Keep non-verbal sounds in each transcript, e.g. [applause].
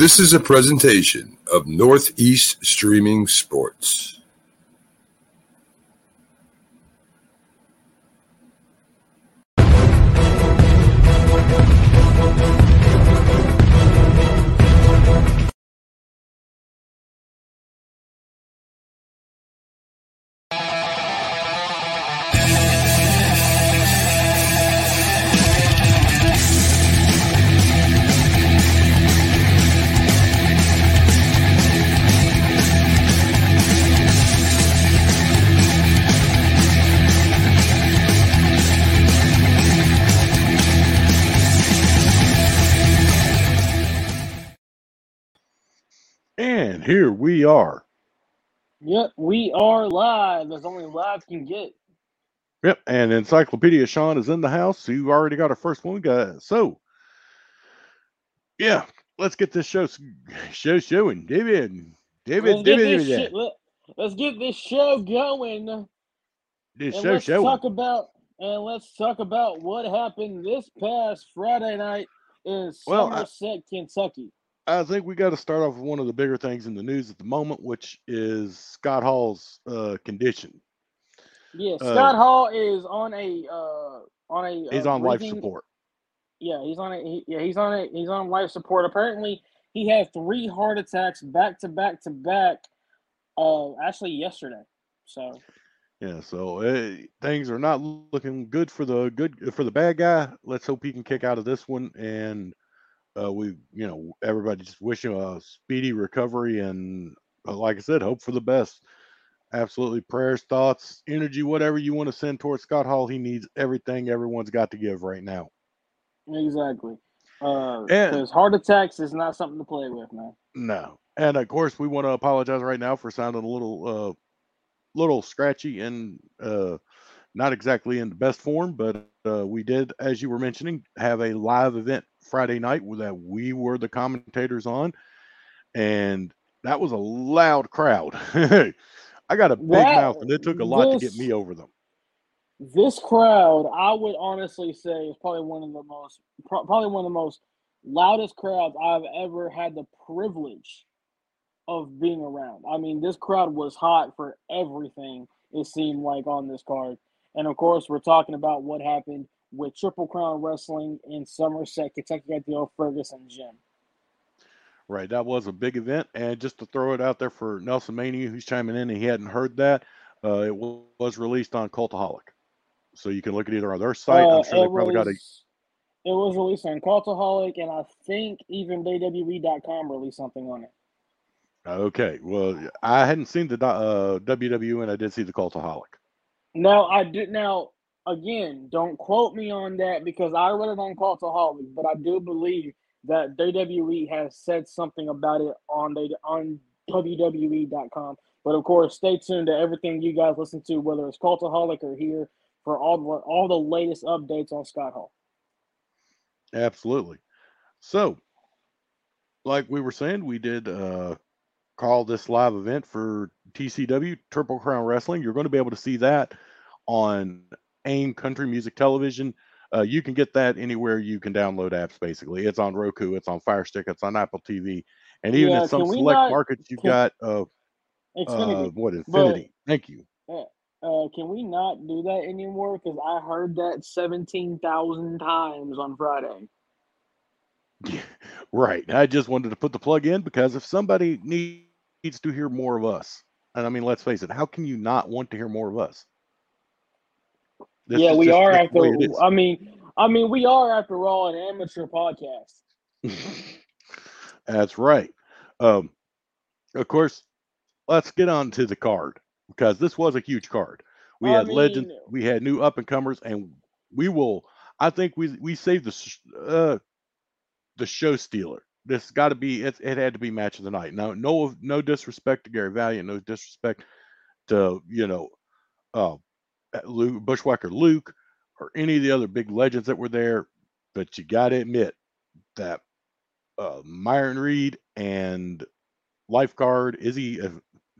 This is a presentation of Northeast Streaming Sports. We are. Yep, we are live. As only live can get. Yep. And Encyclopedia Sean is in the house. So you already got our first one, guys. So, yeah, let's get this show show showing. David, David, Let's David, David, let, let's get this show going. this and show let's showing. talk about and let's talk about what happened this past Friday night in Well, I- Somerset, Kentucky. I think we got to start off with one of the bigger things in the news at the moment, which is Scott Hall's uh, condition. Yeah, uh, Scott Hall is on a uh on a He's uh, on life support. Yeah, he's on a he, yeah he's on a he's on life support. Apparently, he had three heart attacks back to back to back. Uh, actually yesterday. So Yeah, so uh, things are not looking good for the good for the bad guy. Let's hope he can kick out of this one, and uh, we, you know, everybody just wish him a speedy recovery, and uh, like I said, hope for the best. Absolutely, prayers, thoughts, energy, whatever you want to send towards Scott Hall. He needs everything everyone's got to give right now. exactly. Uh, because heart attacks is not something to play with, man. No, and of course we want to apologize right now for sounding a little, uh, little scratchy and uh, not exactly in the best form. But uh, we did, as you were mentioning, have a live event Friday night that we were the commentators on, and that was a loud crowd. [laughs] I got a big That- mouth, and it took a lot to get me over them. This crowd, I would honestly say, is probably one of the most, probably one of the most loudest crowds I've ever had the privilege of being around. I mean, this crowd was hot for everything. It seemed like on this card, and of course, we're talking about what happened with Triple Crown Wrestling in Somerset, Kentucky, at the old Ferguson Gym. Right, that was a big event, and just to throw it out there for Nelson Mania, who's chiming in, and he hadn't heard that, uh, it wa- was released on Cultaholic, so you can look at either on their site. Uh, I'm sure they probably got a It was released on Cultaholic, and I think even WWE.com released something on it. Okay, well, I hadn't seen the uh, WW, and I did see the Cultaholic. Now I did. Now again, don't quote me on that because I read it on Cultaholic, but I do believe that WWE has said something about it on the on WWE.com. But of course, stay tuned to everything you guys listen to, whether it's Cultaholic or here, for all the all the latest updates on Scott Hall. Absolutely. So, like we were saying, we did uh, call this live event for TCW Triple Crown Wrestling. You're going to be able to see that on AIM Country Music Television. Uh, you can get that anywhere you can download apps. Basically, it's on Roku, it's on Fire Stick, it's on Apple TV, and even Yeah, in some select not- markets, you've can- got uh, uh, Xfinity. what But- Infinity. Thank you. uh, can we not do that anymore? Because I heard that seventeen thousand times on Friday. Right. I just wanted to put the plug in because if somebody needs to hear more of us, and I mean, let's face it, how can you not want to hear more of us? This yeah, we are after. I mean, I mean, we are after all an amateur podcast. [laughs] That's right. Um, of course, let's get on to the card because this was a huge card. We I had legends, mean- we had new up and comers, and we will. I think we we saved the sh- uh, the show stealer. This got to be it. It had to be match of the night. No, no, no disrespect to Gary Valiant. No disrespect to you know, uh, Luke Bushwhacker Luke or any of the other big legends that were there. But you got to admit that uh, Myron Reed and lifeguard Izzy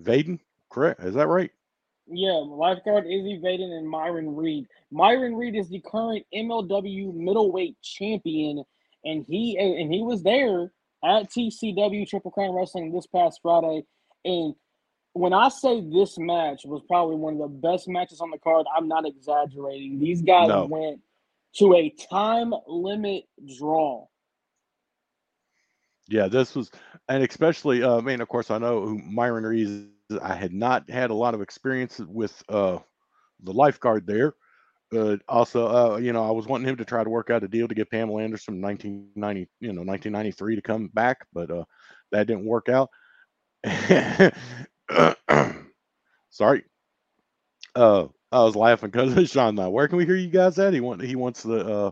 Vaden, correct? Is that right? Yeah, lifeguard Izzy Vaden and Myron Reed. Myron Reed is the current MLW middleweight champion, and he and he was there at TCW Triple Crown Wrestling this past Friday. And when I say this match was probably one of the best matches on the card, I'm not exaggerating. These guys No. went to a time limit draw. Yeah, this was, and especially, uh, I mean, of course, I know who Myron Reed. is. I had not had a lot of experience with uh, the lifeguard there. Uh, also, uh, you know, I was wanting him to try to work out a deal to get Pamela Anderson from 1990, you know, 1993 to come back, but uh, that didn't work out. [laughs] [clears throat] Sorry. Uh, I was laughing because of [laughs] Sean. Now, where can we hear you guys at? He want he wants the uh,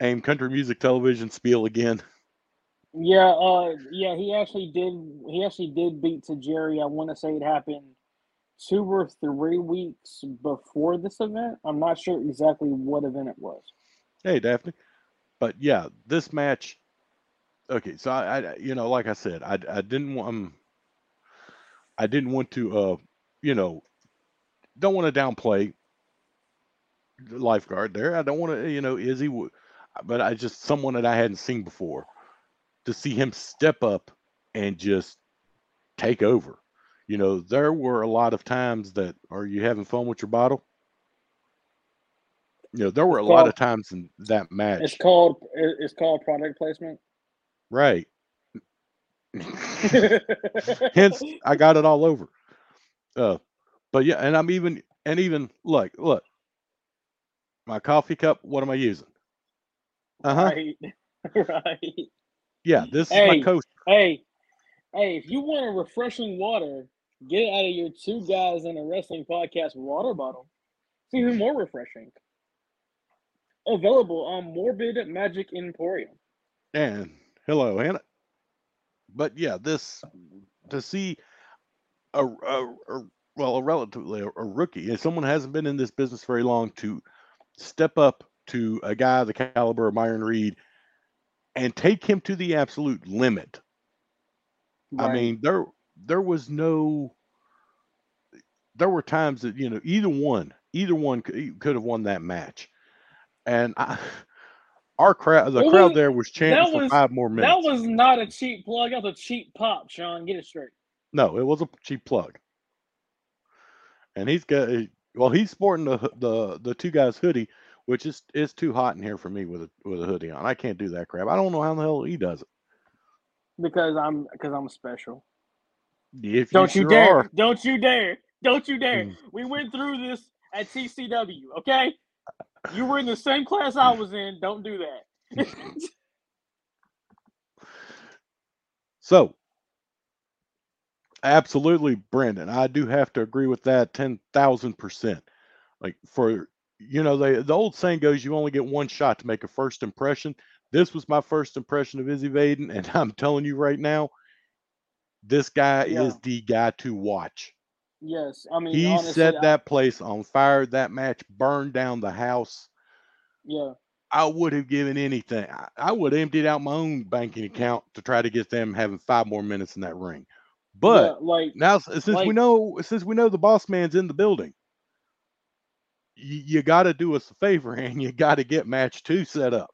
AIM Country Music Television spiel again. Yeah, uh, yeah, he actually did. He actually did beat to Jerry. I want to say it happened two or three weeks before this event. I'm not sure exactly what event it was. Hey, Daphne. But yeah, this match. Okay, so I, I you know, like I said, I, I didn't want, um, I didn't want to, uh, you know, don't want to downplay the lifeguard there. I don't want to, you know, Izzy, but I just someone that I hadn't seen before to see him step up and just take over. You know, there were a lot of times that are you having fun with your bottle? You know, there were a It's lot of times in that match. It's called. It's called product placement. Right. [laughs] Hence, I got it all over. Uh, but yeah, and I'm even, and even look, look, my coffee cup. What am I using? Uh huh. right, [laughs] right. Yeah, this is my Hey. coast. Hey, hey, if you want a refreshing water, get it out of your two guys in a wrestling podcast water bottle. It's even more refreshing. Available on Morbid Magic Emporium. And hello, Hannah. But yeah, this mm-hmm. to see a, a, a well, a relatively a, a rookie, if someone hasn't been in this business very long, to step up to a guy the caliber of Myron Reed and take him to the absolute limit. I mean, there there was no. There were times that you know either one, either one could, could have won that match, and I, our crowd, the crowd there was chanting that for was- five more minutes. that was not a cheap plug. That was a cheap pop, Sean. Get it straight. No, it was a cheap plug. And he's got well, he's sporting the the the two guys hoodie, which is is too hot in here for me with a with a hoodie on. I can't do that crap. I don't know how the hell he does it. Because I'm because I'm special. If Don't you, sure dare! are. Don't you dare! Don't you dare! Mm. We went through this at TCW, okay? You were in the same class I was in. Don't do that. So, absolutely, Brendan. I do have to agree with that ten thousand percent. Like for you know, they the old saying goes, you only get one shot to make a first impression. This was my first impression of Izzy Vaden, and [laughs] I'm telling you right now, this guy Yeah. is the guy to watch. Yes, I mean He honestly, set I- that place on fire. That match burned down the house. yeah, I would have given anything. I, I would have emptied out my own banking account to try to get them having five more minutes in that ring. But yeah, like now, since we know, since we know the boss man's in the building, you, you got to do us a favor [laughs] and you got to get match two set up.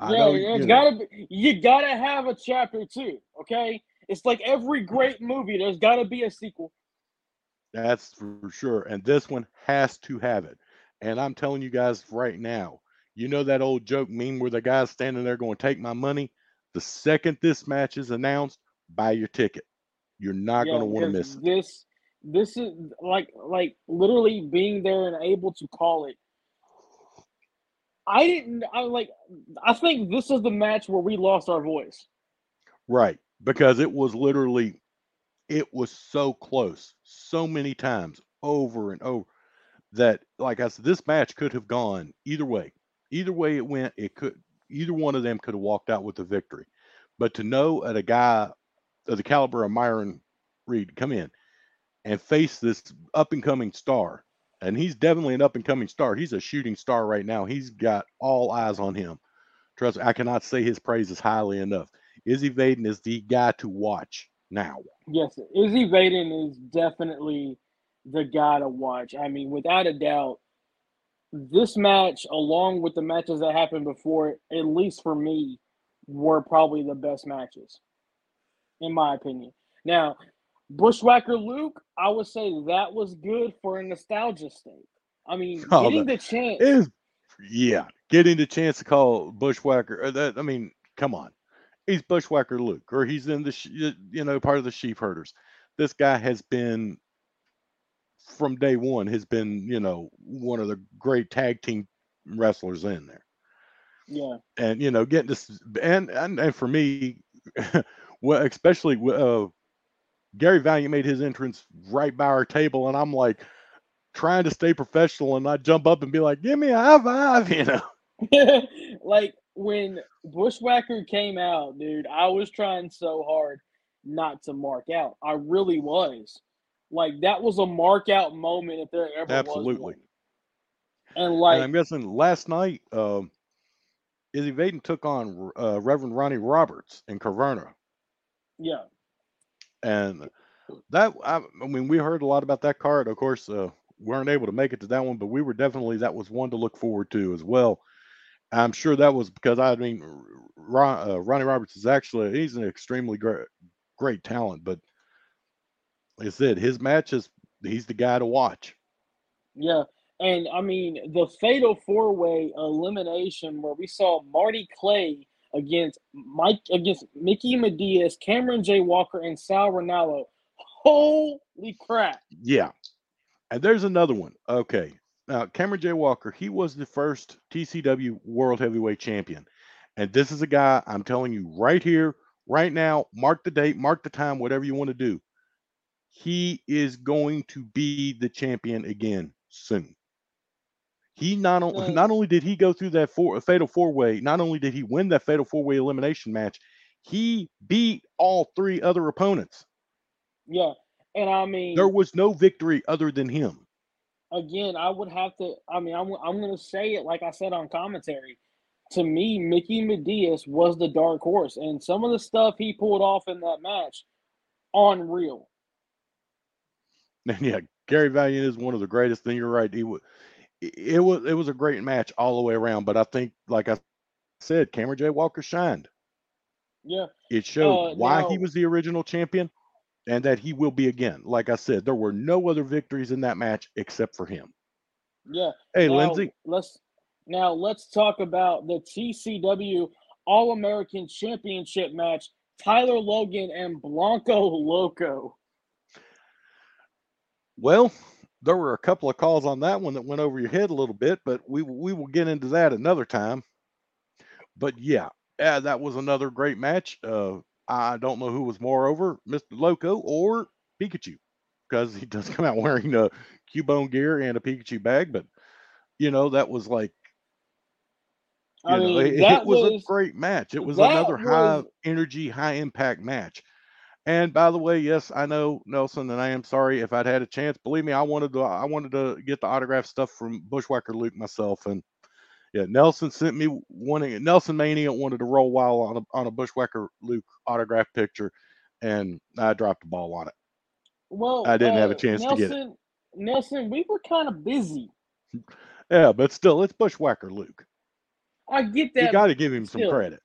I yeah, know, it's you gotta be. You gotta have a chapter two. Okay, it's like every great movie. There's gotta be a sequel. That's for sure. And this one has to have it. And I'm telling you guys right now, you know that old joke meme where the guy's standing there going, "Take my money." The second this match is announced, buy your ticket. You're not going to want to miss it. This, this is like, like literally being there and able to call it. I didn't. I like. I think this is the match where we lost our voice. Right. Because it was literally it was so close, so many times, over and over, that like I said, this match could have gone either way. Either way it went, it could either one of them could have walked out with a victory. But to know at a guy of the caliber of Myron Reed come in and face this up and coming star, and he's definitely an up and coming star. He's a shooting star right now. He's got all eyes on him. Trust me, I cannot say his praises highly enough. Izzy Vaden is the guy to watch now. Yes, Izzy Vaden is definitely the guy to watch. I mean, without a doubt, this match, along with the matches that happened before, at least for me, were probably the best matches, in my opinion. Now, Bushwhacker Luke, I would say that was good for a nostalgia sake. I mean, [laughs] Oh, getting the- chance. Is, yeah, getting the chance to call Bushwhacker. uh, That I mean, come on, he's Bushwhacker Luke, or he's in the you know part of the sheep herders. This guy has been from day one has been you know one of the great tag team wrestlers in there. Yeah, and you know getting this and and, and for me [laughs] well especially uh gary valiant made his entrance right by our table and i'm like trying to stay professional and not jump up and be like give me a high five [laughs] you know [laughs] like when Bushwhacker came out, dude, I was trying so hard not to mark out. I really was. Like that was a mark out moment if there ever Absolutely. And and like i'm guessing last night um izzy vaden took on uh, reverend ronnie roberts in caverna yeah, and that I, I mean we heard a lot about that card of course uh weren't able to make it to that one but we were definitely that was one to look forward to as well i'm sure that was because i mean Ron, uh, ronnie roberts is actually he's an extremely great great talent but like i said his matches he's the guy to watch yeah. And I mean the fatal four way elimination where we saw Marty Clay against Mike against Mickey Medias, Cameron J. Walker, and Sal Ronaldo. Holy crap. yeah and there's another one okay now cameron j walker he was the first tcw world heavyweight champion and this is a guy i'm telling you right here right now mark the date mark the time whatever you want to do he is going to be the champion again soon he not only Yeah. not only did he go through that four fatal four way not only did he win that fatal four way elimination match he beat all three other opponents Yeah. And I mean there was no victory other than him again, I would have to. I mean, I'm I'm gonna say it like I said on commentary. To me, Mickey Medias was the dark horse, and some of the stuff he pulled off in that match, unreal. [laughs] And yeah, Gary Valiant is one of the greatest. Then you're right. He was. It was it was a great match all the way around. But I think, like I said, Cameron J. Walker shined. Yeah, It showed Uh, why he was the original champion, and that he will be again. Like I said, there were no other victories in that match except for him. yeah. Hey, Now, Lindsay. Let's now let's talk about the TCW All American Championship match. Tyler Logan and Blanco Loco. Well, there were a couple of calls on that one that went over your head a little bit, but we we will get into that another time. But yeah, yeah, that was another great match. Uh, I don't know who was more over, Mr. Loco or Pikachu, because he does [laughs] come out wearing a Cubone gear and a Pikachu bag. But you know, that was like, I know, mean, it, that it was, was a great match. It was another high was- energy, high impact match. And by the way, yes, I know Nelson, and I am sorry if I'd had a chance. Believe me, I wanted to. I wanted to get the autograph stuff from Bushwhacker Luke myself, and yeah, Nelson sent me wanting Nelson Mania wanted to roll wild on a on a Bushwhacker Luke autograph picture, and I dropped the ball on it. well. I didn't have a uh, chance to get it. Nelson, Nelson, we were kind of busy. [laughs] Yeah, but still, it's Bushwhacker Luke. I get that. You got to give him some credit.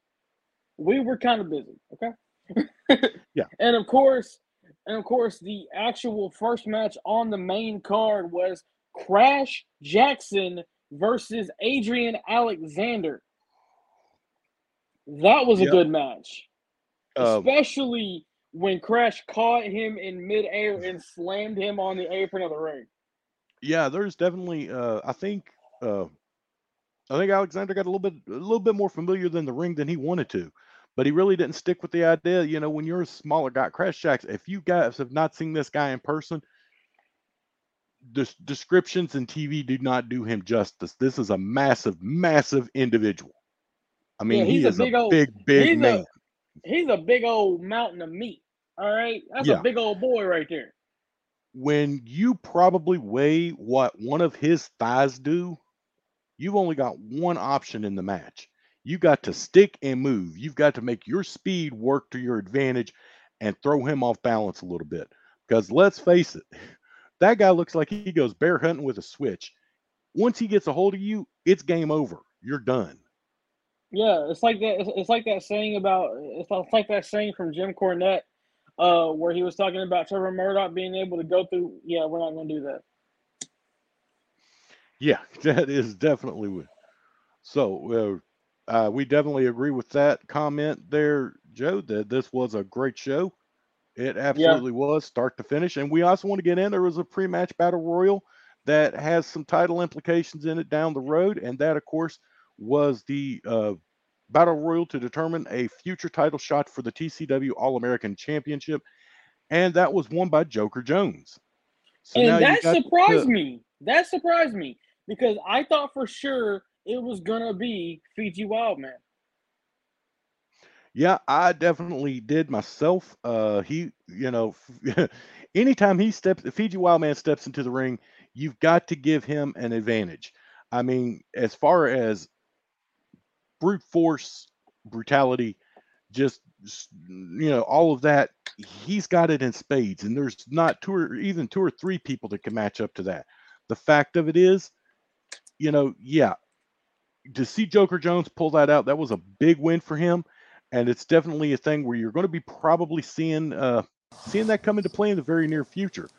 we were kind of busy okay [laughs] Yeah. and of course and of course the actual first match on the main card was crash jackson versus adrian alexander that was a Yep. good match Uh, especially when crash caught him in midair and slammed him on the apron of the ring yeah, there's definitely. Uh, I think. Uh, I think Alexander got a little bit a little bit more familiar than the ring than he wanted to, but he really didn't stick with the idea. You know, when you're a smaller guy, Crash Jacks, if you guys have not seen this guy in person, the descriptions and TV do not do him justice. This is a massive, massive individual. I mean, Yeah, he he's a is a big old- big, big he's a- man. He's a big old mountain of meat. All right, that's Yeah. a big old boy right there. when you probably weigh what one of his thighs do, you've only got one option in the match. You got to stick and move. You've got to make your speed work to your advantage and throw him off balance a little bit. Because let's face it, that guy looks like he goes bear hunting with a switch. Once he gets a hold of you, it's game over. You're done. Yeah, it's like that. It's, like that saying about. It's like that saying from Jim Cornette, uh, where he was talking about Trevor Murdoch being able to go through. Yeah, we're not going to do that. Yeah, [laughs] that is definitely. So uh, uh, we definitely agree with that comment there, Joe. That this was a great show. It absolutely was, start to finish. And we also want to get in. There was a pre-match battle royal that has some title implications in it down the road, and that, of course, was the uh, battle royal to determine a future title shot for the TCW All American Championship, and that was won by Joker Jones. So and that surprised to- me. That surprised me because I thought for sure it was gonna be Fiji Wildman. Yeah, I definitely did myself. Uh, he, you know, [laughs] anytime he steps, if Fiji Wildman steps into the ring, you've got to give him an advantage. I mean, as far as brute force, brutality, just you know, all of that, he's got it in spades, and there's not two or even two or three people that can match up to that. The fact of it is, you know, yeah, to see Joker Jones pull that out, that was a big win for him and it's definitely a thing where you're going to be probably seeing uh, seeing that come into play in the very near future.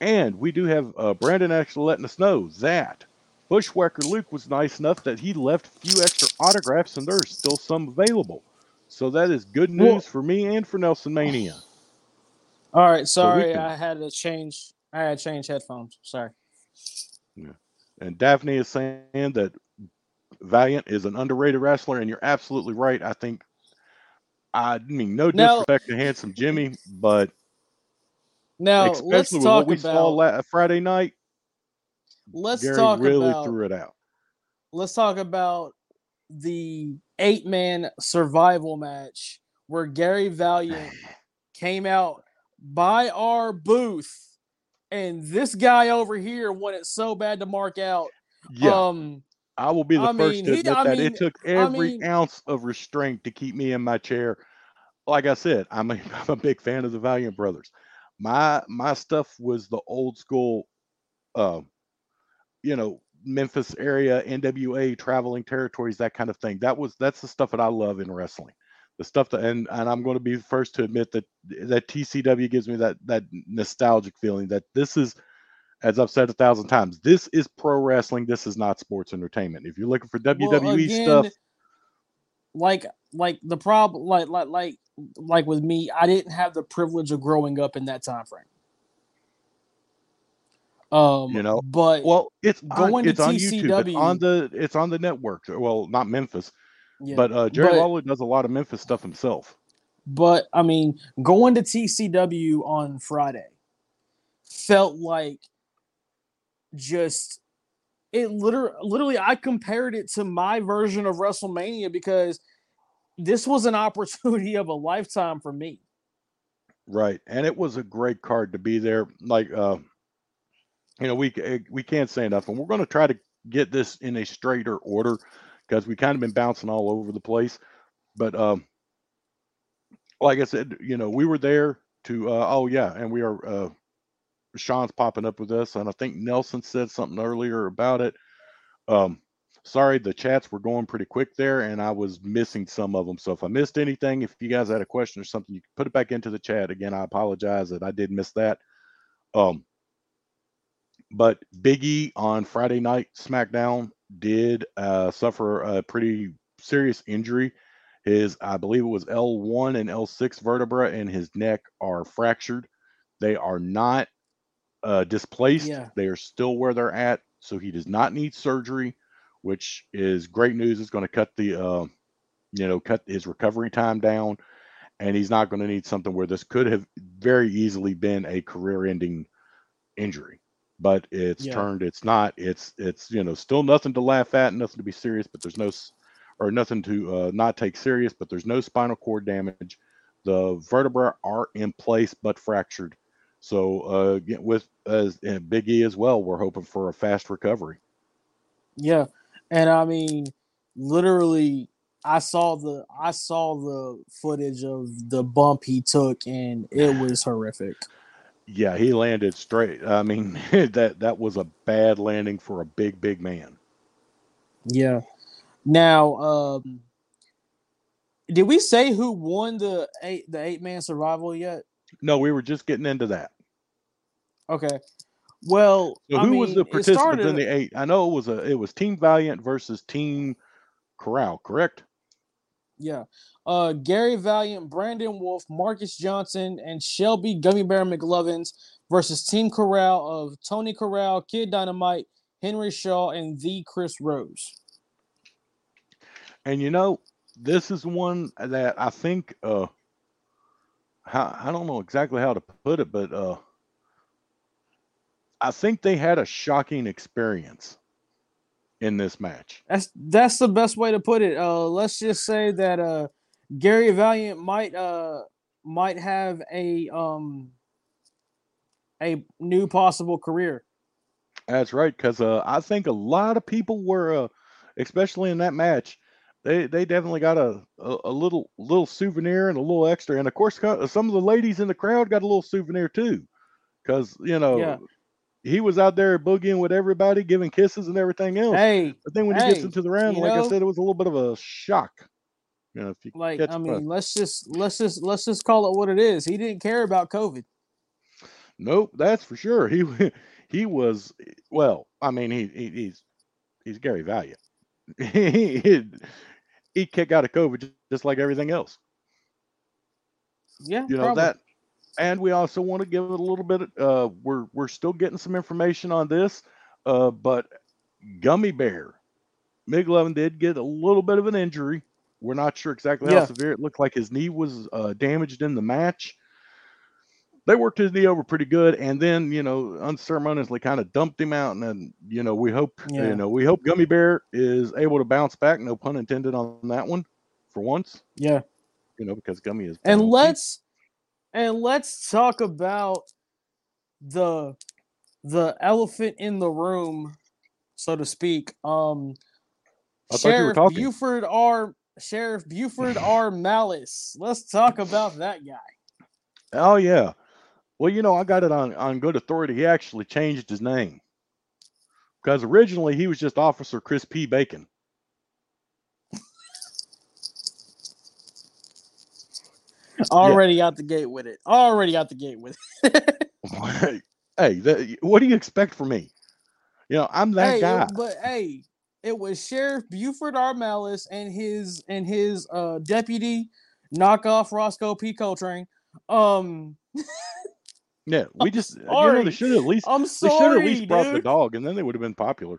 And we do have uh, Brandon actually letting us know that Bushwhacker Luke was nice enough that he left a few extra autographs, and there's still some available. So that is good news Well- for me and for Nelson Mania. All right, So sorry, can- I had to change. I had to change headphones. Sorry. Yeah. And Daphne is saying that Valiant is an underrated wrestler, and you're absolutely right. I think, I mean, no Now- disrespect to Handsome Jimmy, but Now let's especially with talk what we saw about. la- Friday night, let's Gary talk really about. threw it out. let's talk about the eight man survival match where Gary Valiant [sighs] came out by our booth and this guy over here wanted so bad to mark out. Yeah, Um I will be the I first mean, to admit I that mean- it took every mean- ounce of restraint to keep me in my chair. Like I said, I'm a, [laughs] I'm a big fan of the Valiant Brothers. My my stuff was the old school, uh, you know, Memphis area, NWA, traveling territories, that kind of thing. That was that's the stuff that I love in wrestling. The stuff that and and I'm going to be the first to admit that that TCW gives me that that nostalgic feeling that this is as I've said a thousand times, this is pro wrestling. This is not sports entertainment. If you're looking for WWE well, again, stuff, like like the problem like like like like with me, I didn't have the privilege of growing up in that time frame. Um You know, but well, it's going to it's on YouTube. It's on the it's on the network. Well, not Memphis, yeah, but uh, Jerry but- Lawler does a lot of Memphis stuff himself. But I mean, going to TCW on Friday felt like just it literally literally I compared it to my version of WrestleMania because this was an [laughs] opportunity of a lifetime for me. Right, and it was a great card to be there. Like, uh, you know, we we can't say enough, and we're going to try to get this in a straighter order because we kind of been bouncing all over the place. But um, like I said, you know, we were there to. Uh, oh yeah, and we are. Uh, Sean's popping up with us, and I think Nelson said something earlier about it. Um, sorry, the chats were going pretty quick there, and I was missing some of them. So if I missed anything, if you guys had a question or something, you can put it back into the chat. Again, I apologize that I did miss that. Um, but Big E on Friday night SmackDown did uh, suffer a pretty serious injury. His, I believe it was L1 and L6 vertebra in his neck are fractured. They are not uh, displaced. Yeah. They are still where they're at. So he does not need surgery, which is great news. It's going to cut the, uh, you know, cut his recovery time down, and he's not going to need something where this could have very easily been a career-ending injury. But it's Yeah. turned. It's not. It's it's you know still nothing to laugh at, nothing to be serious, but there's no or nothing to uh, not take serious. But there's no spinal cord damage. The vertebrae are in place but fractured. So uh, get with as and Big E as well. We're hoping for a fast recovery. Yeah, and I mean, literally, I saw the I saw the footage of the bump he took, and it was horrific. Yeah, he landed straight. I mean, [laughs] that that was a bad landing for a big, big man. Yeah. Now, um, did we say who won the eight the eight man survival yet? No, we were just getting into that. Okay. Well, So who was the participant started- in the eight? I know it was a it was Team Valiant versus Team Corral, correct? Yeah. Uh Gary Valiant, Brandon Wolf, Marcus Johnson, and Shelby Gummy Bear McLovins versus Team Corral of Tony Corral, Kid Dynamite, Henry Shaw, and the Chris Rose. And you know, this is one that I think uh how, I don't know exactly how to put it, but uh I think they had a shocking experience in this match. That's that's the best way to put it. Uh let's just say that uh Gary Valiant might uh might have a um a new possible career. That's right, because uh, I think a lot of people were, uh, especially in that match, they they definitely got a, a a little little souvenir and a little extra, and of course, some of the ladies in the crowd got a little souvenir too, because you know Yeah. he was out there boogieing with everybody, giving kisses and everything else. Hey, but then when he gets into the round, like I said, it was a little bit of a shock. You know, if you like I mean, let's just let's just let's just call it what it is. He didn't care about COVID. Nope, that's for sure. He [laughs] he was well. I mean, he, he he's he's Gary Valiant. [laughs] he he he kicked out of COVID just like everything else. Yeah, You know probably. that. And we also want to give it a little bit. Uh, we're we're still getting some information on this, uh, but Gummy Bear, McLovin did get a little bit of an injury. We're not sure exactly Yeah. how severe. It looked like his knee was uh, damaged in the match. They worked his knee over pretty good, and then you know unceremoniously kind of dumped him out. And then you know we hope Yeah. you know we hope Gummy Bear is able to bounce back. No pun intended on that one, for once. Yeah. You know because Gummy is And let's and let's talk about the the elephant in the room, so to speak. Um I thought you were Sheriff. Buford R Sheriff Buford R Malice. Let's talk about that guy. Oh yeah. Well, you know, I got it on on good authority. He actually changed his name because originally he was just Officer Chris P. Bacon. [laughs] Already out the gate with it. Already out the gate with it. [laughs] [laughs] hey, that, what do you expect from me? You know, I'm that hey, guy. but hey, it was Sheriff Buford R. Malice and his and his uh deputy knockoff Rosco P. Coltrane. Um yeah, [laughs] we just you know sorry. they should at least I'm sorry, they should sorry, at least brought the dog, and then they would have been popular.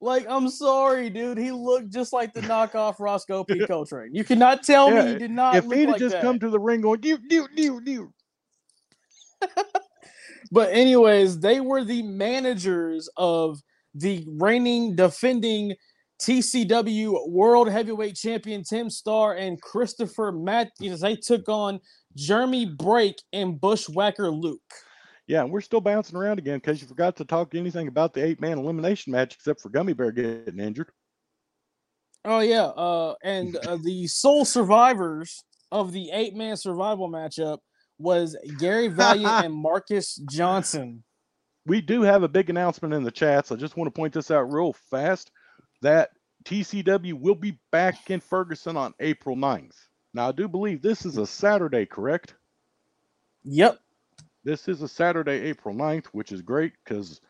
Like, I'm sorry, dude. He looked just like the knockoff [laughs] Rosco P. Coltrane. You cannot tell me Yeah, he did not if look he'd like just that. come to the ring going, do do do do, But anyways, they were the managers of the reigning defending TCW World Heavyweight Champion Tim Starr and Christopher Matthews. They took on Jeremy Break and Bushwhacker Luke. Yeah, and we're still bouncing around again because you forgot to talk anything about the eight man elimination match except for Gummy Bear getting injured. Oh yeah, uh, and uh, the sole survivors of the eight-man survival matchup was Gary Valiant [laughs] and Marcus Johnson. we do have a big announcement in the chat, so I just want to point this out real fast that TCW will be back in Ferguson on April 9th. Now, I do believe this is a Saturday, correct? Yep. This is a Saturday, April 9th, which is great because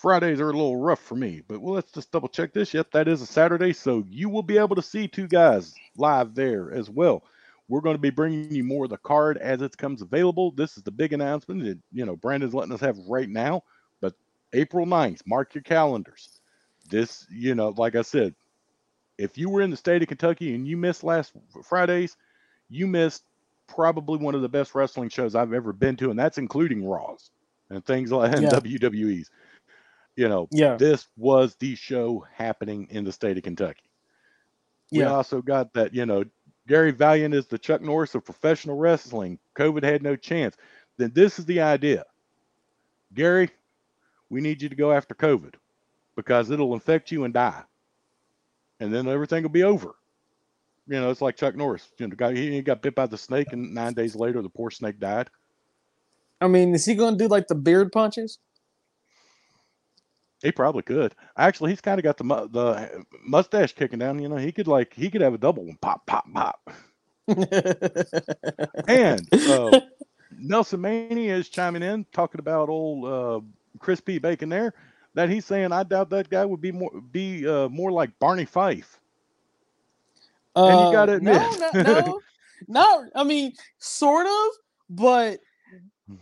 Fridays are a little rough for me. But well, let's just double check this. Yep, that is a Saturday. So you will be able to see two guys live there as well. We're going to be bringing you more of the card as it comes available. This is the big announcement that, you know, Brandon's letting us have right now. But April 9th, mark your calendars. This, you know, like I said, if you were in the state of Kentucky and you missed last Fridays, you missed probably one of the best wrestling shows I've ever been to, and that's including Raws and things like [laughs] and Yeah. WWE's. You know, Yeah. this was the show happening in the state of Kentucky. We Yeah. also got that, you know, Gary Valiant is the Chuck Norris of professional wrestling. COVID had no chance. Then this is the idea. Gary, we need you to go after COVID because it'll infect you and die. And then everything will be over. You know, it's like Chuck Norris. You know, guy he got bit by the snake, and nine days later, the poor snake died. I mean, is he going to do like the beard punches? He probably could. Actually, he's kind of got the mu- the mustache kicking down. You know, he could like he could have a double one, pop, pop, pop. [laughs] And uh, Nelson Mania is chiming in, talking about old uh, crispy bacon there. That he's saying, I doubt that guy would be more be uh, more like Barney Fife. And you Uh, no, admit- no, no, [laughs] not. I mean, sort of, but,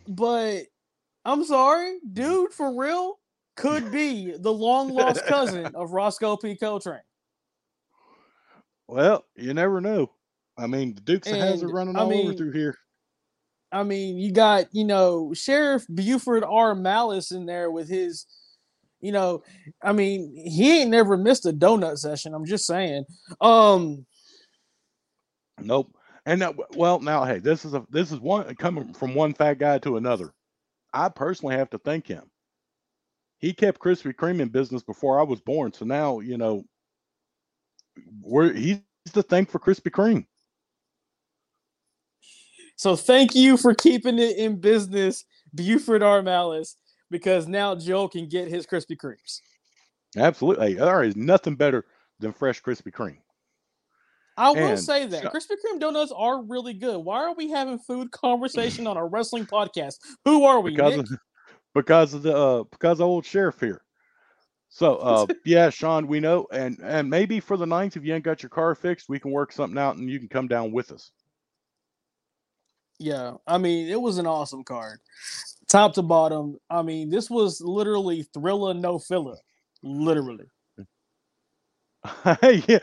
but I'm sorry, dude. For real, could be the long lost cousin of Rosco P. Coltrane. Well, you never know. I mean, the Dukes of Hazzard And, running I all over through here. I mean, you got you know Sheriff Buford R. Malice in there with his, you know, I mean, he ain't never missed a donut session. I'm just saying. Um, Nope. And that, well, now, hey, this is a this is one coming from one fat guy to another. I personally have to thank him. He kept Krispy Kreme in business before I was born, so now you know we're he's the thank for Krispy Kreme. so thank you for keeping it in business, Buford R. Malice, because now Joe can get his Krispy Kremes. Absolutely, there is nothing better than fresh Krispy Kreme. I will And say that so- Krispy Kreme donuts are really good. Why are we having food conversation on a wrestling podcast? Who are we? because Nick? of, because of the uh, because of old sheriff here. So uh, [laughs] yeah, Sean, we know, and and maybe for the ninth, if you ain't got your car fixed, we can work something out, and you can come down with us. Yeah, I mean, it was an awesome card, top to bottom. I mean, this was literally thriller, no filler, literally. [laughs] yeah,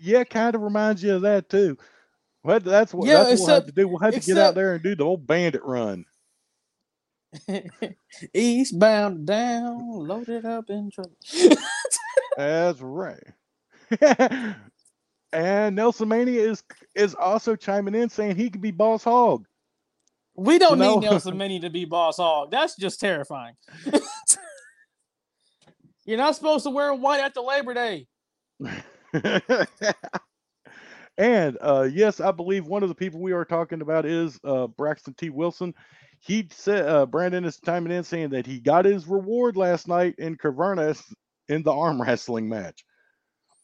yeah, kind of reminds you of that too. Well, that's what Yeah, that's what we'll have to do. We'll have to get out there and do the old bandit run. [laughs] Eastbound down, loaded up in trouble. [laughs] That's right. And Nelson Mania is is also chiming in saying he could be Boss Hogg. we don't need Nelson Mini to be boss hogg. That's just terrifying. [laughs] You're not supposed to wear white after Labor Day. [laughs] and uh, yes, I believe one of the people we are talking about is uh, Braxton T. Wilson. He said uh, Brandon is chiming in saying that he got his reward last night in Caverna in the arm wrestling match.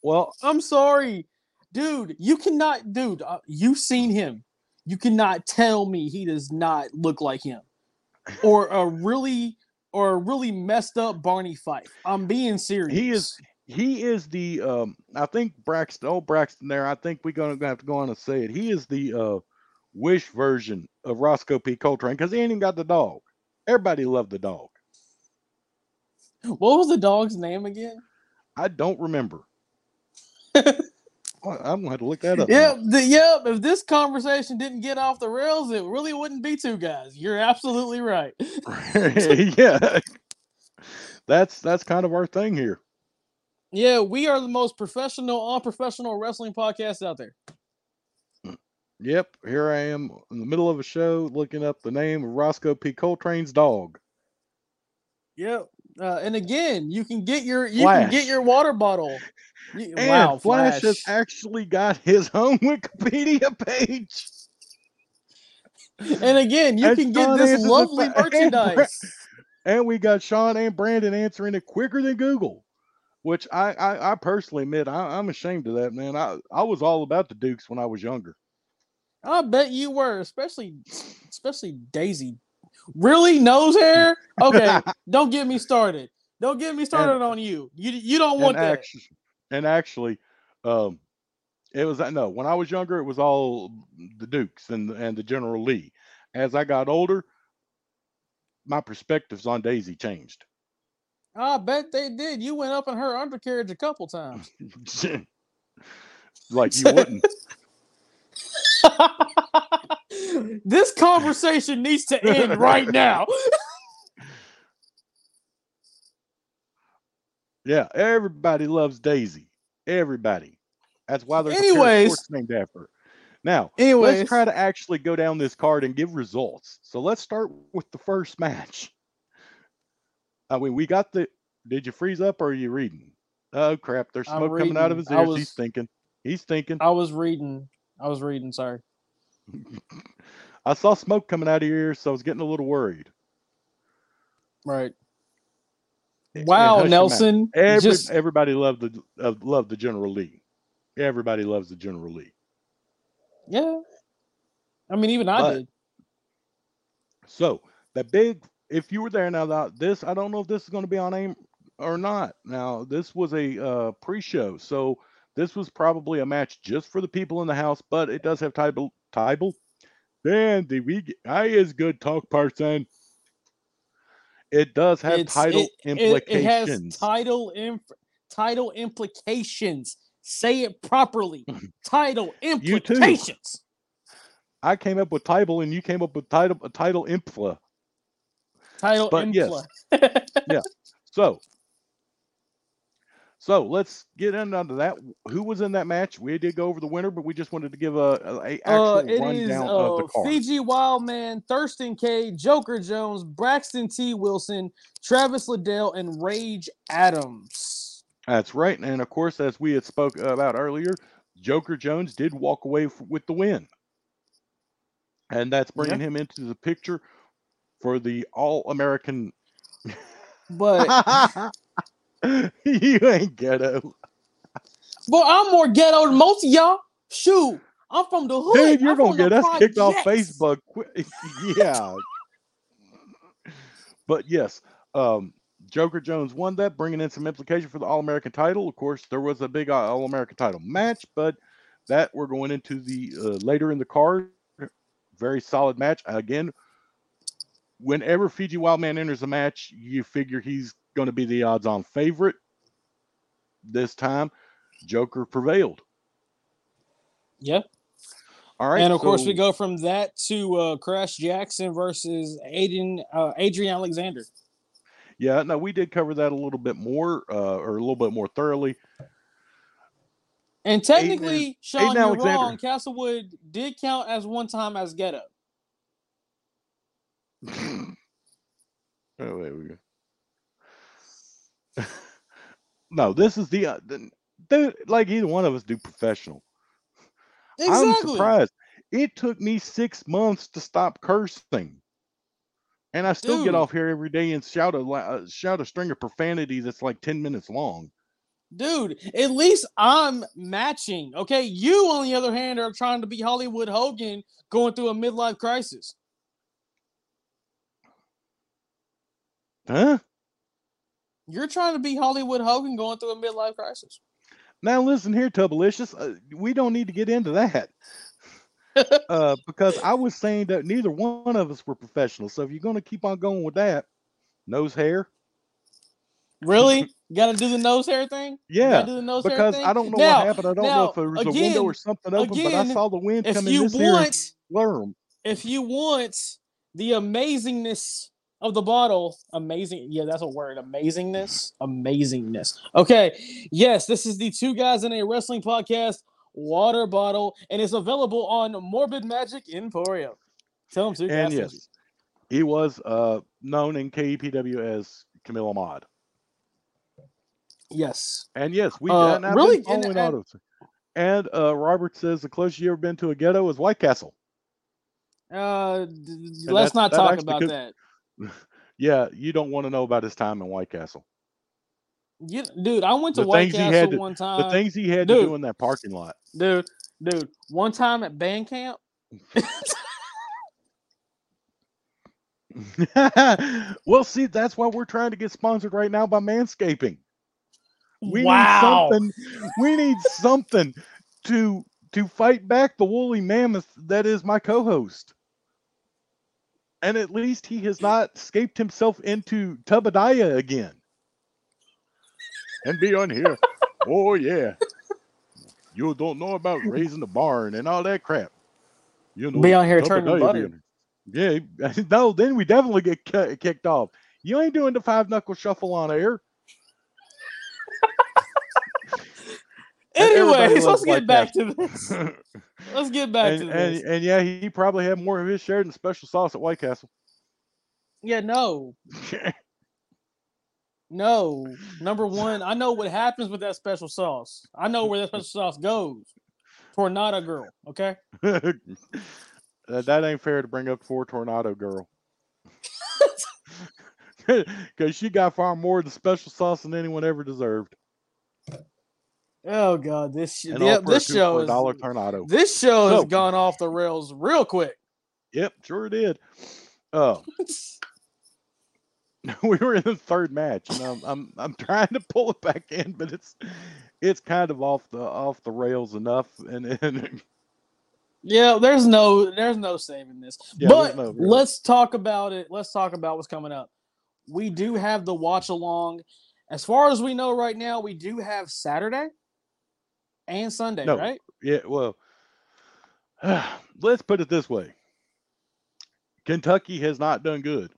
Well, I'm sorry, dude. You cannot, dude. Uh, you've seen him. You cannot tell me he does not look like him, or a really, or a really messed up Barney Fife. I'm being serious. He is- he is the um, I think Braxton, oh Braxton, there. I think we're gonna have to go on and say it. He is the uh, Wish version of Rosco P. Coltrane because he ain't even got the dog. Everybody loved the dog. What was the dog's name again? I don't remember. [laughs] I'm gonna have to look that up. Yep, the, yep. If this conversation didn't get off the rails, it really wouldn't be two guys. You're absolutely right. [laughs] [laughs] yeah. That's that's kind of our thing here. Yeah, we are the most professional, unprofessional wrestling podcast out there. Yep, here I am in the middle of a show looking up the name of Rosco P. Coltrane's dog. Yep. Uh, and again, you can get your you can get your water bottle. And wow, Flash, Flash. has actually got his own [laughs] Wikipedia page. And again, you And can get this lovely fa- [laughs] and merchandise. And we got Sean and Brandon answering it quicker than Google, which I I, I personally admit I, I'm ashamed of that, man. I, I was all about the Dukes when I was younger. I bet you were, especially especially Daisy. Really, nose hair? [laughs] Okay, don't get me started. Don't get me started on you. You you don't want that. And actually, um, it was no. When I was younger, it was all the Dukes and and the General Lee. As I got older, my perspectives on Daisy changed. I bet they did. You went up in her undercarriage a couple times. [laughs] Like you wouldn't. [laughs] this conversation needs to end right now. [laughs] Yeah, everybody loves Daisy. Everybody. That's why there's a pair of named after. her. Now, Anyways, let's try to actually go down this card and give results. So let's start with the first match. [laughs] I mean, we got the. Did you freeze up or are you reading? Oh crap! There's smoke coming out of his. Ears. was- He's thinking. He's thinking. I was reading. I was reading. Sorry. [laughs] I saw smoke coming out of your ears, so I was getting a little worried. Right. Wow, hush your mouth. Nelson. Every, just everybody loved the uh, loved the General Lee. Everybody loves the General Lee. yeah. I mean, even I But- did. So the big, if you were there now, this I don't know if this is going to be on AIM or not. Now this was a uh, pre-show, so this was probably a match just for the people in the house, but it does have title. Title. Then the we? I is good talk person. It does have It's- title it- it- implications. It, has title inf- title implications. Say it properly. [laughs] title implications. I came up with title, and you came up with title. Title impla. Title But yes. impla. [laughs] So, so let's get into that. Who was in that match? We did go over the winner, but we just wanted to give a, a, a actual Uh, it is rundown of the uh, card. Fiji Wildman, Thurston K, Joker Jones, Braxton T. Wilson, Travis Liddell, and Rage Adams. That's right, and of course, as we had spoke about earlier, Joker Jones did walk away with the win, and that's bringing him into the picture for the All American. But [laughs] [laughs] [laughs] you ain't ghetto, but I'm more ghetto than most of y'all. Shoot, I'm from the hood. dude. You're I'm gonna get us kicked off. Facebook. [laughs] yeah, but yes, um, Joker Jones won that, bringing in some implication for the All American title. Of course, there was a big All American title match, but that we're going into the uh, later in the card. Very solid match. Again, whenever Fiji Wildman enters a match, you figure he's going to be the odds-on favorite. This time, Joker prevailed. Yeah. All right, and of course, we go from that to uh, Crash Jackson versus Aiden, uh, Adrian Alexander. Yeah, no, we did cover that a little bit more, uh, or a little bit more thoroughly. And technically, Sean, Aiden you're Alexander. wrong. Castlewood did count as one time as ghetto. [laughs] oh, wait, we go. [laughs] no, this is the, uh, the, the like either one of us do professional. I'm surprised. It took me six months to stop cursing, and I still get off here every day and shout a uh, shout a string of profanity that's like ten minutes long. Dude, at least I'm matching. Okay, you on the other hand are trying to be Hollywood Hogan going through a midlife crisis. Huh? You're trying to be Hollywood Hogan going through a midlife crisis. Now listen here, Tubalicious. Uh, we don't need to get into that. [laughs] uh, because I was saying that neither one of us were professionals. So if you're going to keep on going with that, nose hair, Really? [laughs] Got to do the nose hair thing? Yeah. do the nose hair Because thing? I don't know Now- what happened. I don't know if it was a window or something open, but I saw the wind coming come in you this here want, worm. if you want the amazingness of the bottle, amazing. Yeah, that's a word. Amazingness. Amazingness. Okay. Yes, this is the two guys in a wrestling podcast water bottle, and it's available on Morbid Magic Emporium. Tell them to. And yes, he was uh, known in KEPW as Camille Ahmad. Yes. And yes, we Uh, and really? And- following and- And uh, Robert says the closest you ever been to a ghetto is White Castle. Uh, let's not talk about that. Yeah, you don't want to know about his time in White Castle. You, dude, I went to The White things he had Castle to- one time. The things he had to do in that parking lot. dude, dude, one time at band camp. [laughs] well, see, that's why we're trying to get sponsored right now by Manscaping. We wow. need something. We need something to to fight back the woolly mammoth that is my co-host. And at least he has not escaped himself into Tubadiah again. And be on here. [laughs] oh yeah. You don't know about raising the barn and all that crap. You know, Be out here Tampa turning Bay butter. Yeah, [laughs] no, then we definitely get kicked off. You ain't doing the five knuckle shuffle on air. And everybody Anyways, [laughs] loves let's get like back that. to this. [laughs] Let's get back and, to and, this. and yeah, he probably had more of his share than special sauce at White Castle. Yeah, no, [laughs] no. Number one, I know what happens with that special sauce. I know where that special sauce goes. Tornado girl, okay? that, that ain't fair to bring up for Tornado Girl. Because she got far more of the special sauce than anyone ever deserved. Oh god, this sh- And all yep, for this show is dollar tornado. this show has gone off the rails real quick. Yep, sure did. Uh, [laughs] [laughs] we were in the third match, and I'm, I'm I'm trying to pull it back in, but it's it's kind of off the off the rails enough, and, and [laughs] Yeah, there's no there's no saving this. Yeah, but no let's talk about it. Let's talk about what's coming up. We do have the watch along. As far as we know right now, we do have Saturday and Sunday, No. right? Yeah, well, [sighs] let's put it this way. Kentucky has not done good.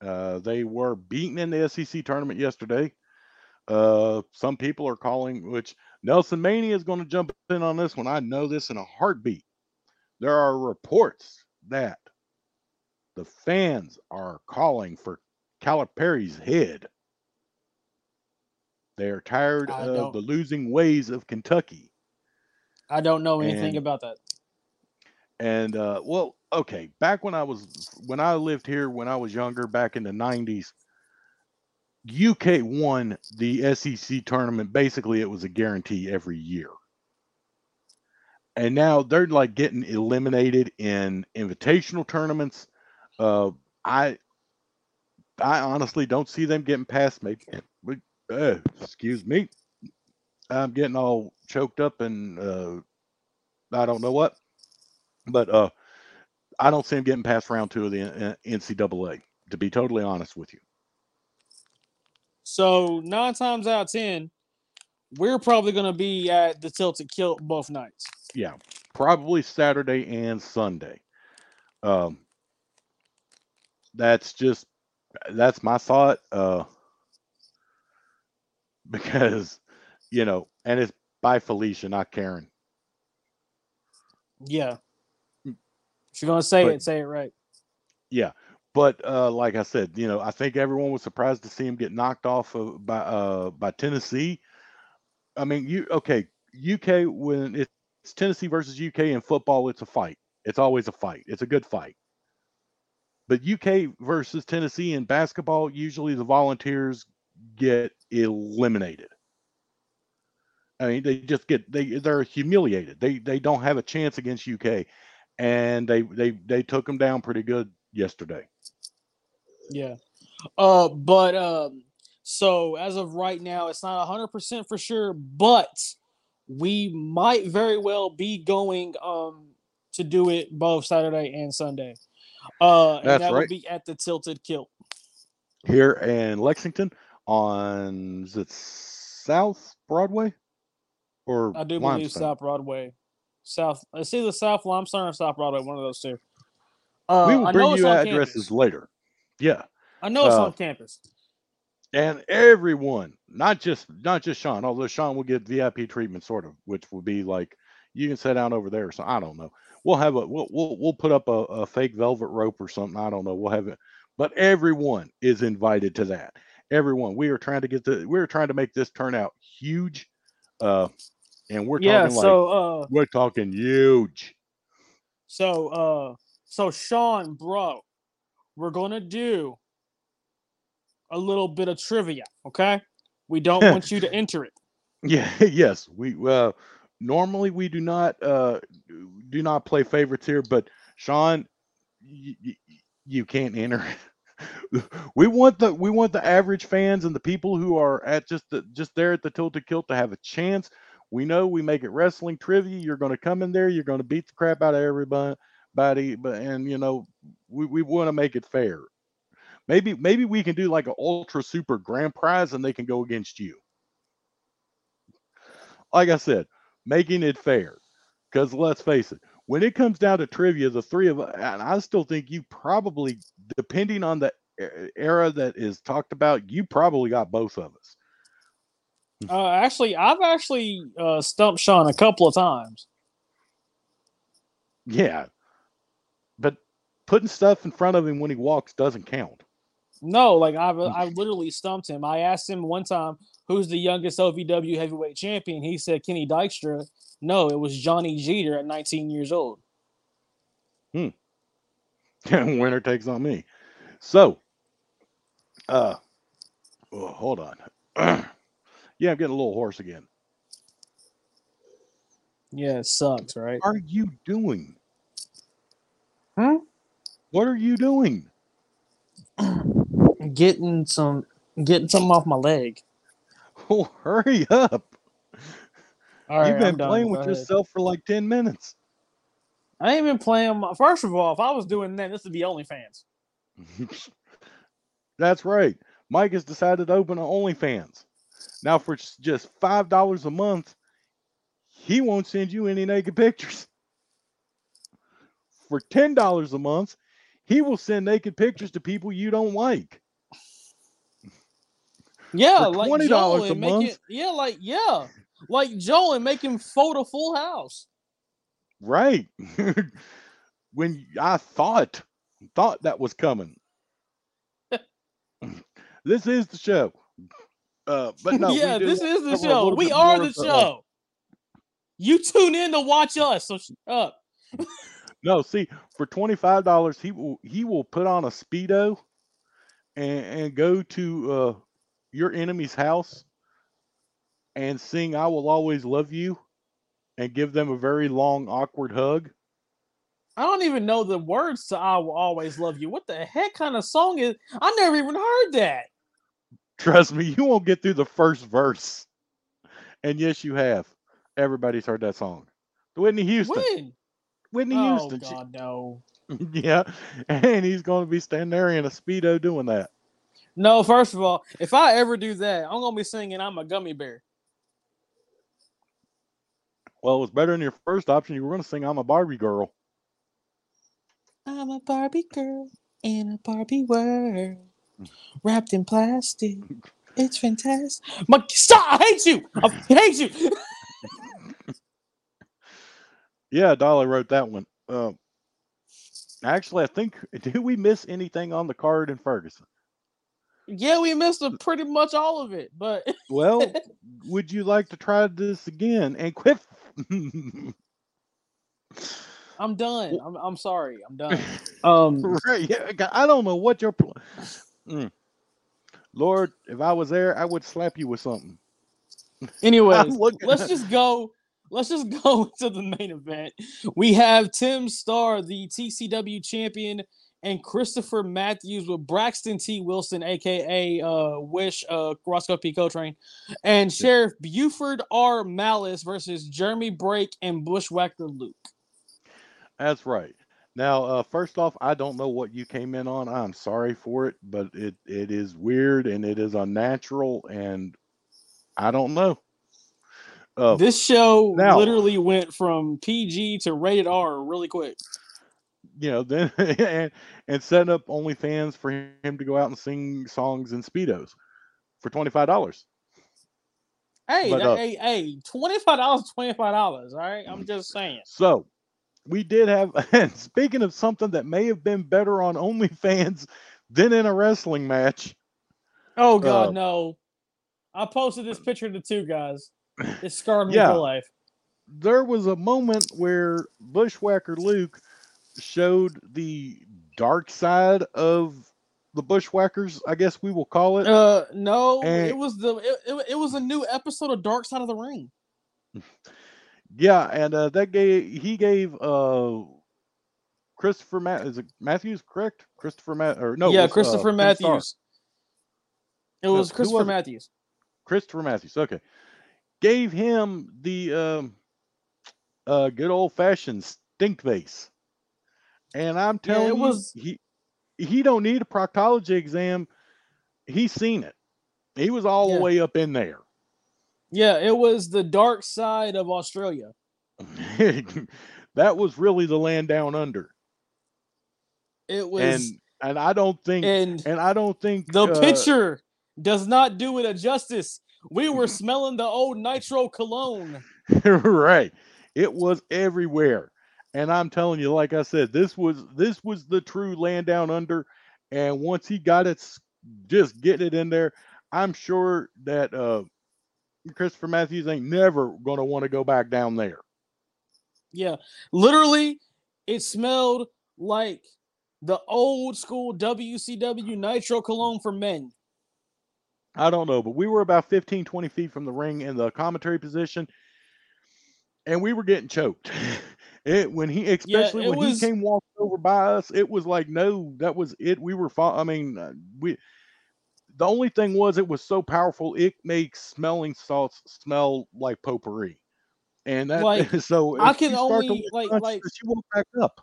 Uh, they were beaten in the SEC tournament yesterday. Uh, some people are calling, which Nelson Mania is going to jump in on this one. I know this in a heartbeat. There are reports that the fans are calling for Calipari's head. They are tired I of don't- the losing ways of Kentucky. I don't know anything And- about that. And uh, well, okay, back when I was when I lived here when I was younger, back in the '90s, UK won the SEC tournament. Basically, it was a guarantee every year. And now they're like getting eliminated in invitational tournaments. Uh, I I honestly don't see them getting past maybe. Uh, excuse me, I'm getting all choked up and uh, I don't know what but uh, I don't see him getting past round two of the N- NCAA. To be totally honest with you, So nine times out of ten, we're probably gonna be at the Tilted Kilt both nights. yeah, probably Saturday and Sunday. Um, that's just that's my thought. Uh, [laughs] because you know, and it's by Felicia, not Karen. Yeah. If you're gonna say But- it, say it right. Yeah, but uh, like I said, you know, I think everyone was surprised to see him get knocked off of, by uh, by Tennessee. I mean, you okay? UK when it's Tennessee versus UK in football, it's a fight. It's always a fight. It's a good fight. But UK versus Tennessee in basketball, usually the Volunteers get eliminated. I mean, they just get they they're humiliated. They they don't have a chance against UK, and they they they took them down pretty good yesterday. Yeah. Uh, but um, so as of right now, it's not hundred percent for sure, but we might very well be going um to do it both Saturday and Sunday. Uh, and That's that right. be at the Tilted Kilt. Here in Lexington on is it South Broadway or I do believe Limestone? South Broadway, South. It's either South Limestone or South Broadway, one of those two. Uh, we will bring you addresses campus. later. Yeah. I know it's uh, on campus. and everyone, not just not just Sean, although Sean will get VIP treatment, sort of, which will be like you can sit down over there. So I don't know. We'll have a we'll we'll, we'll put up a, a fake velvet rope or something. I don't know. We'll have it, but everyone is invited to that. Everyone. We are trying to get the we're trying to make this turn out huge, uh, and we're Yeah. talking like So uh, we're talking huge. So uh so Sean, bro, we're gonna do a little bit of trivia, okay? We don't [laughs] want you to enter it. Yeah, [laughs] yes, we uh normally we do not uh do not play favorites here, but Sean, you can't enter. [laughs] we want the we want the average fans and the people who are at just the just there at the tilted kilt to have a chance. We know we make it wrestling trivia. You're going to come in there. You're going to beat the crap out of everybody. Body, but and you know we, we want to make it fair. Maybe maybe we can do like an ultra super grand prize and they can go against you like I said, making it fair. Because let's face it, when it comes down to trivia, the three of us, and I still think you probably, depending on the era that is talked about, you probably got both of us. Uh, actually, I've actually uh, stumped Sean a couple of times. Yeah. But putting stuff in front of him when he walks doesn't count. No, like I've I literally stumped him. I asked him one time, "Who's the youngest OVW heavyweight champion?" He said Kenny Dykstra. No, it was Johnny Jeter at 19 years old. Hmm. [laughs] Winner takes on me. So, uh, oh, hold on. [clears throat] yeah, I'm getting a little hoarse again. Yeah, it sucks, right? What are you doing? Huh? What are you doing? Getting some, getting something off my leg. [laughs] Oh, hurry up. All right, You've been I'm playing with ahead. yourself for like 10 minutes. I ain't been playing. My, first of all, if I was doing that, this would be OnlyFans. [laughs] That's right. Mike has decided to open an OnlyFans. Now, for just $5 a month, he won't send you any naked pictures. For $10 a month, he will send naked pictures to people you don't like. Yeah, like $20 Joel a month? it. Yeah, like yeah, like Joel and make him photo Full House. Right. [laughs] when I thought thought that was coming. [laughs] this is the show. Uh, but no, yeah, this is the show. We are the uh, show. You tune in to watch us. So shut up. [laughs] No, see, for twenty five dollars, he will he will put on a speedo and and go to uh, your enemy's house and sing "I Will Always Love You" and give them a very long, awkward hug. I don't even know the words to "I Will Always Love You." What the heck kind of song is? I never even heard that. Trust me, you won't get through the first verse. And yes, you have. Everybody's heard that song. Whitney Houston. When? Whitney Oh Houston. she- God, no. [laughs] yeah, and he's going to be standing there in a speedo doing that. No, first of all, if I ever do that, I'm gonna be singing "I'm a Gummy Bear." Well, it was better than your first option. You were going to sing "I'm a Barbie girl." I'm a Barbie girl in a Barbie world, wrapped in plastic. [laughs] It's fantastic. My, stop! I hate you. I hate you. [laughs] Yeah, Dolly wrote that one. Uh, actually, I think [laughs] did we miss anything on the card in Ferguson? Yeah, we missed a, pretty much all of it, but Well, [laughs] would you like to try this again and quit? I'm done. I'm, I'm sorry. I'm done. [laughs] Um, right? Yeah, I don't know what your. pl- Mm. Lord, if I was there, I would slap you with something. [laughs] Anyway, let's at- just go. Let's just go to the main event. We have Tim Starr, the TCW champion, and Christopher Matthews with Braxton T. Wilson, aka uh, Wish uh, Rosco P. Coltrane, and Sheriff Buford R. Malice versus Jeremy Brake and Bushwhacker Luke. That's right. Now, uh, first off, I don't know what you came in on. I'm sorry for it, but it, it is weird and it is unnatural, and I don't know. Uh, This show now- literally went from PG to rated R really quick. You know, [laughs] then and, and setting up OnlyFans for him to go out and sing songs in speedos for twenty five dollars. Hey, But, uh, hey, hey, twenty five dollars, twenty five dollars. All right, I'm just saying. So we did have. [laughs] And speaking of something that may have been better on OnlyFans than in a wrestling match, Oh God, Uh, no! I posted this picture to two guys. It scarred me Yeah. for life. there was a moment where Bushwhacker Luke showed the dark side of the Bushwhackers. I guess we will call it. Uh, no, And- it was the it, it, it was a new episode of Dark Side of the Ring. [laughs] Yeah, and uh, that gave he gave uh Christopher Matt is it Matthews correct? Christopher Matt or no? yeah, was, uh, Christopher Starr. Matthews. It was who Christopher was it? Matthews. Christopher Matthews. Okay, gave him the um, uh, good old fashioned stink face, and I'm Yeah, telling it you, was- he he don't need a proctology exam. He's seen it. He was all Yeah. the way up in there. Yeah, it was the dark side of Australia. [laughs] that was really the land down under. It was And and I don't think and, and I don't think the uh, picture does not do it a justice. We were smelling the old nitro cologne. [laughs] right. It was everywhere. And I'm telling you, like I said, this was this was the true land down under. And once he got it, just getting it in there, I'm sure that uh Christopher Matthews ain't never gonna want to go back down there. Yeah, literally, it smelled like the old school WCW nitro cologne for men. I don't know, but we were about 15, 20 feet from the ring in the commentary position, and we were getting choked. [laughs] It when he, especially it when was- he came walking over by us, it was like, no, that was it. We were, fine. I mean, uh, we. The only thing was, it was so powerful, it makes smelling salts smell like potpourri, and that Like, [laughs] so I can only, like- like- you won't back up.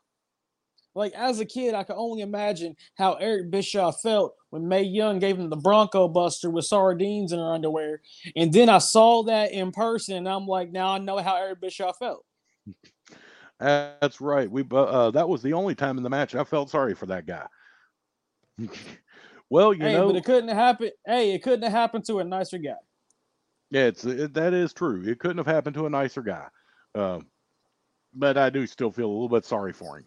Like as a kid, I could only imagine how Eric Bischoff felt when Mae Young gave him the Bronco Buster with sardines in her underwear, and then I saw that in person, and I'm like, now I know how Eric Bischoff felt. That's right. We uh, that was the only time in the match I felt sorry for that guy. [laughs] well, you hey, know, but it couldn't have happened. Hey, it couldn't have happened to a nicer guy. Yeah, it's it, that is true. It couldn't have happened to a nicer guy. Um, but I do still feel a little bit sorry for him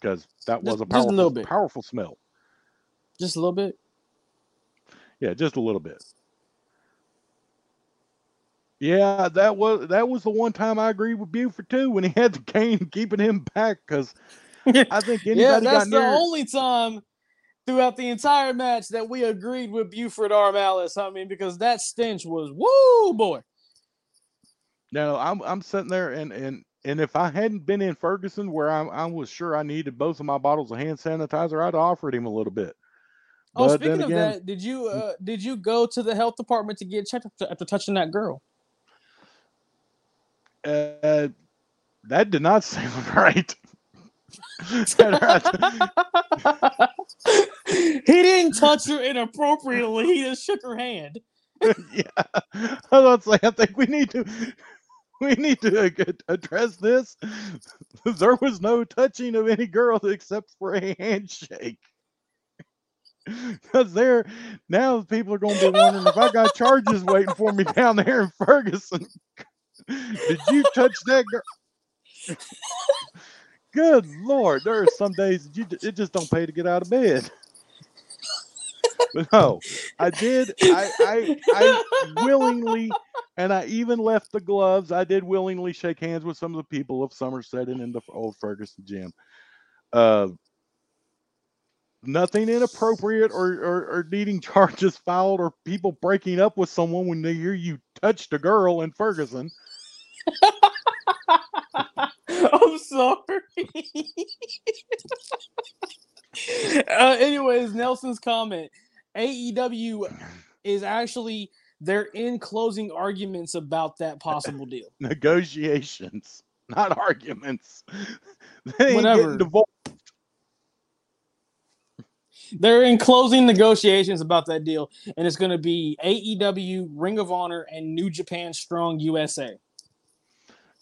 because that was Just- a a powerful, bit. powerful smell. Just a little bit. Yeah, just a little bit. Yeah, that was that was the one time I agreed with Buford too when he had the cane keeping him back because I think [laughs] anybody yeah, that's the near. only time throughout the entire match that we agreed with Buford R. Malice. I mean, because that stench was woo boy. No, I'm I'm sitting there and and and if I hadn't been in Ferguson where I I was sure I needed both of my bottles of hand sanitizer, I'd offered him a little bit. Oh, But speaking of again- that, did you uh, did you go to the health department to get checked after, after touching that girl? Uh, that did not [laughs] sound right. he didn't touch her inappropriately. He just shook her hand. [laughs] yeah, I was like, I think we need to, we need to address this. [laughs] There was no touching of any girl except for a handshake. Because there, now people are going to be wondering if I got charges waiting for me down there in Ferguson. Did you touch that girl? Good lord, there are some days you it just don't pay to get out of bed. [laughs] But no, I did. I, I I willingly, and I even left the gloves. I did willingly shake hands with some of the people of Somerset and in the old Ferguson gym. Uh, nothing inappropriate or, or or needing [laughs] charges filed or people breaking up with someone when they hear you touched a girl in Ferguson. [laughs] I'm sorry. uh, anyways, Nelson's comment: AEW is actually they're in closing arguments about that possible deal. [laughs] Negotiations, not arguments. [laughs] They Whatever. divorced. They're in closing negotiations about that deal, and it's going to be AEW, Ring of Honor, and New Japan Strong USA.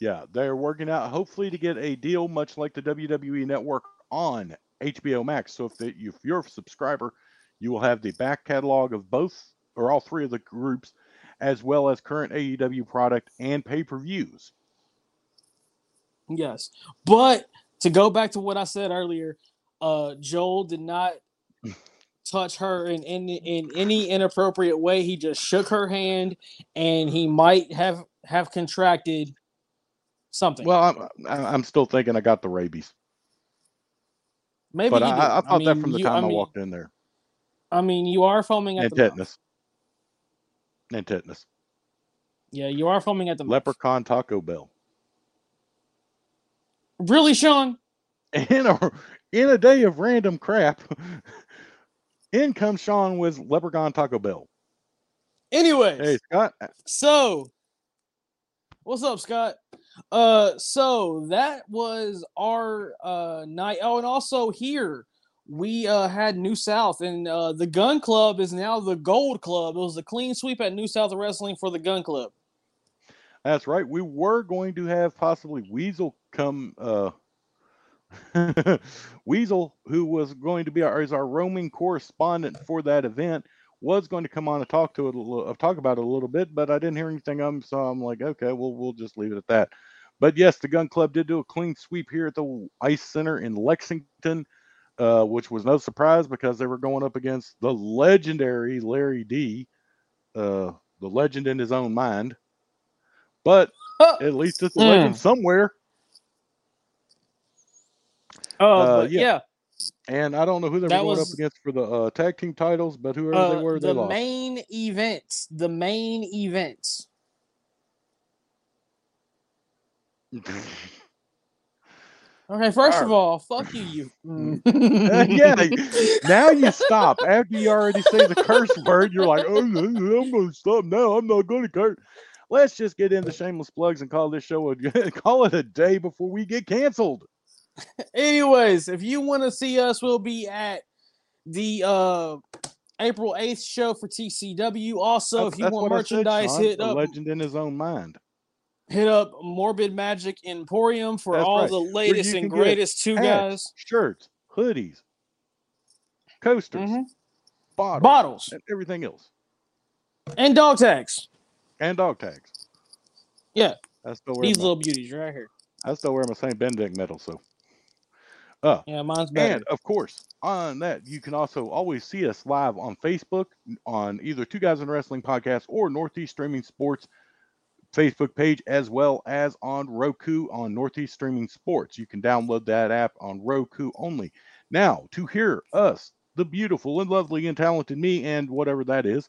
Yeah, they're working out hopefully to get a deal much like the WWE network on HBO Max. So if, the, if you're a subscriber, you will have the back catalog of both or all three of the groups, as well as current AEW product and pay per views. Yes, but to go back to what I said earlier, uh, Joel did not [laughs] touch her in, in in any inappropriate way. He just shook her hand, and he might have have contracted something. Well, I'm, I- I'm still thinking I got the rabies, Maybe but you I. I thought that mean, from the you- time I, mean, walked in there. I mean, you are foaming at And the mouth. tetanus. And tetanus. Yeah, you are foaming at the mouth. Leprechaun Taco Bell. Really, Sean? in a in a day of random crap, [laughs] in comes Sean with Leprechaun Taco Bell. Anyways, Hey Scott, uh, So, what's up, Scott? Uh, so that was our uh night. Oh, and also here we uh had New South, and uh the Gun Club is now the Gold Club. It was a clean sweep at New South Wrestling for the Gun Club. That's right. We were going to have possibly Weasel come. Uh, [laughs] Weasel, who was going to be our is our roaming correspondent for that event, was going to come on and talk to it, little, uh, talk about it a little bit, but I didn't hear anything of him, so I'm like, okay, well, we'll just leave it at that. But yes, the Gun Club did do a clean sweep here at the Ice Center in Lexington, uh, which was no surprise because they were going up against the legendary Larry D, uh, the legend in his own mind. But at least it's a legend Mm. somewhere. Oh, Uh, yeah. yeah, And I don't know who they were going was- up against for the uh, tag team titles, but whoever uh, they were, they lost. the main events, the main events. Okay, [laughs] first of all, fuck you, you. [laughs] Uh, yeah, now you stop after you already say the curse word. You're like, oh, I'm going to stop now. I'm not going to curse. Let's just get into shameless plugs and call this show a [laughs] call it a day before we get canceled. [laughs] Anyways, if you want to see us, we'll be at the uh April 8th show for TCW. Also, That's- if you want said, merchandise, Sean, hit up legend in his own mind. hit up Morbid Magic Emporium for That's all right. the latest and greatest two Hats, guys. shirts, hoodies, coasters, Mhm. bottles, Bottles and everything else, and dog tags. and dog tags. Yeah, I still wear These little beauties right here. I still wear my Saint Benedict medal. So, uh, Yeah, mine's better. And of course, on that, you can also always see us live on Facebook on either Two Guys in Wrestling Podcast or Northeast Streaming Sports Facebook page, as well as on Roku on Northeast Streaming Sports. You can download that app on Roku only. Now, to hear us, the beautiful and lovely and talented me, and whatever that is,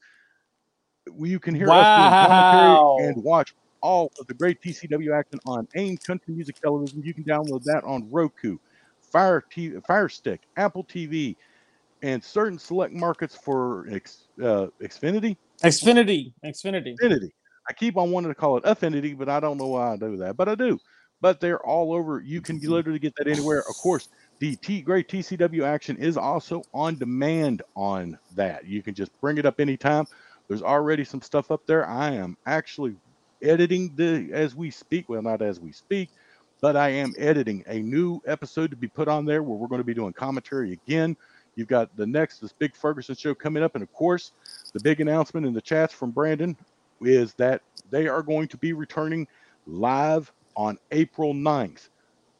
you can hear us Wow. doing commentary and watch all of the great TCW action on AIM Country Music Television. You can download that on Roku, Fire T- Fire Stick, Apple TV, and certain select markets for X, uh, Xfinity. Xfinity. Xfinity. Xfinity. I keep on wanting to call it Affinity, but I don't know why I do that, but I do. But they're all over. You can [laughs] literally get that anywhere. Of course, the T great TCW action is also on demand on that. You can just bring it up anytime. There's already some stuff up there. I am actually editing the as we speak. Well, not as we speak, but I am editing a new episode to be put on there where we're going to be doing commentary again. You've got the next this big Ferguson show coming up, and of course, the big announcement in the chats from Brandon is that they are going to be returning live on April 9th.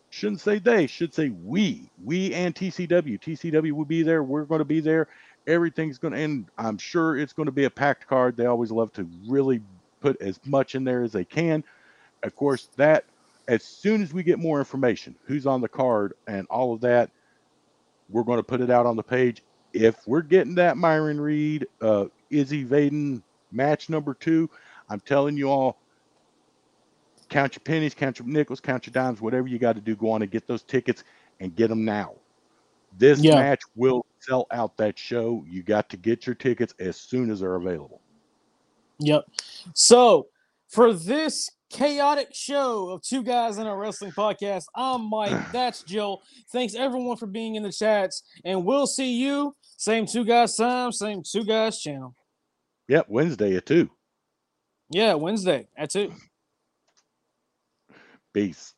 Shouldn't say they, should say we. We and TCW. TCW will be there. We're going to be there. Everything's going to, and I'm sure it's going to be a packed card. They always love to really put as much in there as they can. Of course, that as soon as we get more information, who's on the card and all of that, we're going to put it out on the page. If we're getting that Myron Reed, uh, Izzy Vaden match number two, I'm telling you all, count your pennies, count your nickels, count your dimes, whatever you got to do. Go on and get those tickets and get them now. This Yeah. match will sell out that show. You got to get your tickets as soon as they're available. Yep. So for this chaotic show of two guys in a wrestling podcast, I'm Mike. [sighs] That's Jill. Thanks everyone for being in the chats, and we'll see you same two guys time, same two guys channel. Yep, Wednesday at two. Yeah, Wednesday at two. [sighs] Peace.